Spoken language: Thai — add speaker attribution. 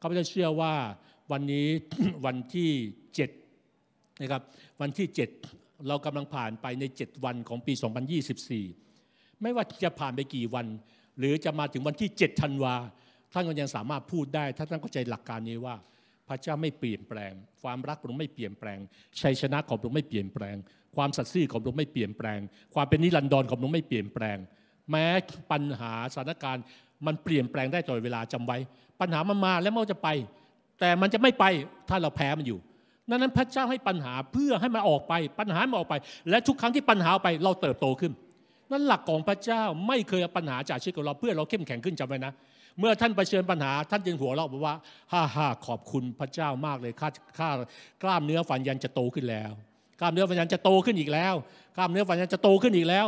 Speaker 1: ข้าพเจ้าเชื่อว่าวันนี้วันที่7นะครับวันที่ 7 เรากำลังผ่านไปใน 7 วันของปี 2024 ไม่ว่าจะผ่านไปกี่วัน หรือจะมาถึงวันที่7ธันวาท่านก็ยังสามารถพูดได้ ถ้าท่านเข้าใจหลักการนี้ว่า พระเจ้าไม่เปลี่ยนแปลง ความรักของพระองค์ไม่เปลี่ยนแปลง ชัยชนะของพระองค์ไม่เปลี่ยนแปลง ความสัตย์ซื่อของพระองค์ไม่เปลี่ยนแปลง ความเป็นนิรันดรของพระองค์ไม่เปลี่ยนแปลง แม้ปัญหาสถานการณ์ มันเปลี่ยนแปลงได้ตลอดเวลาจำไว้ ปัญหามันมาแล้วมันจะไป แต่มันจะไม่ไปถ้าเราแพ้มันอยู่ดังนั้นพระเจ้าให้ปัญหาเพื่อให้มันออกไป ปัญหามันออกไป และทุกครั้งที่ปัญหาไปเราเติบโตขึ้น นั่นหลักของพระเจ้าไม่เคยเอาปัญหาจากชีวิตของเราเพื่อเราเข้มแข็งขึ้นจำไว้นะ เมื่อท่านเผชิญปัญหาท่านจึงหัวเราะบอกว่าฮ่าฮ่าขอบคุณพระเจ้ามากเลยข้าข้ากล้ามเนื้อฟันยันจะโตขึ้นแล้ว กล้ามเนื้อฟันยันจะโตขึ้นอีกแล้ว กล้ามเนื้อฟันยันจะโตขึ้นอีกแล้ว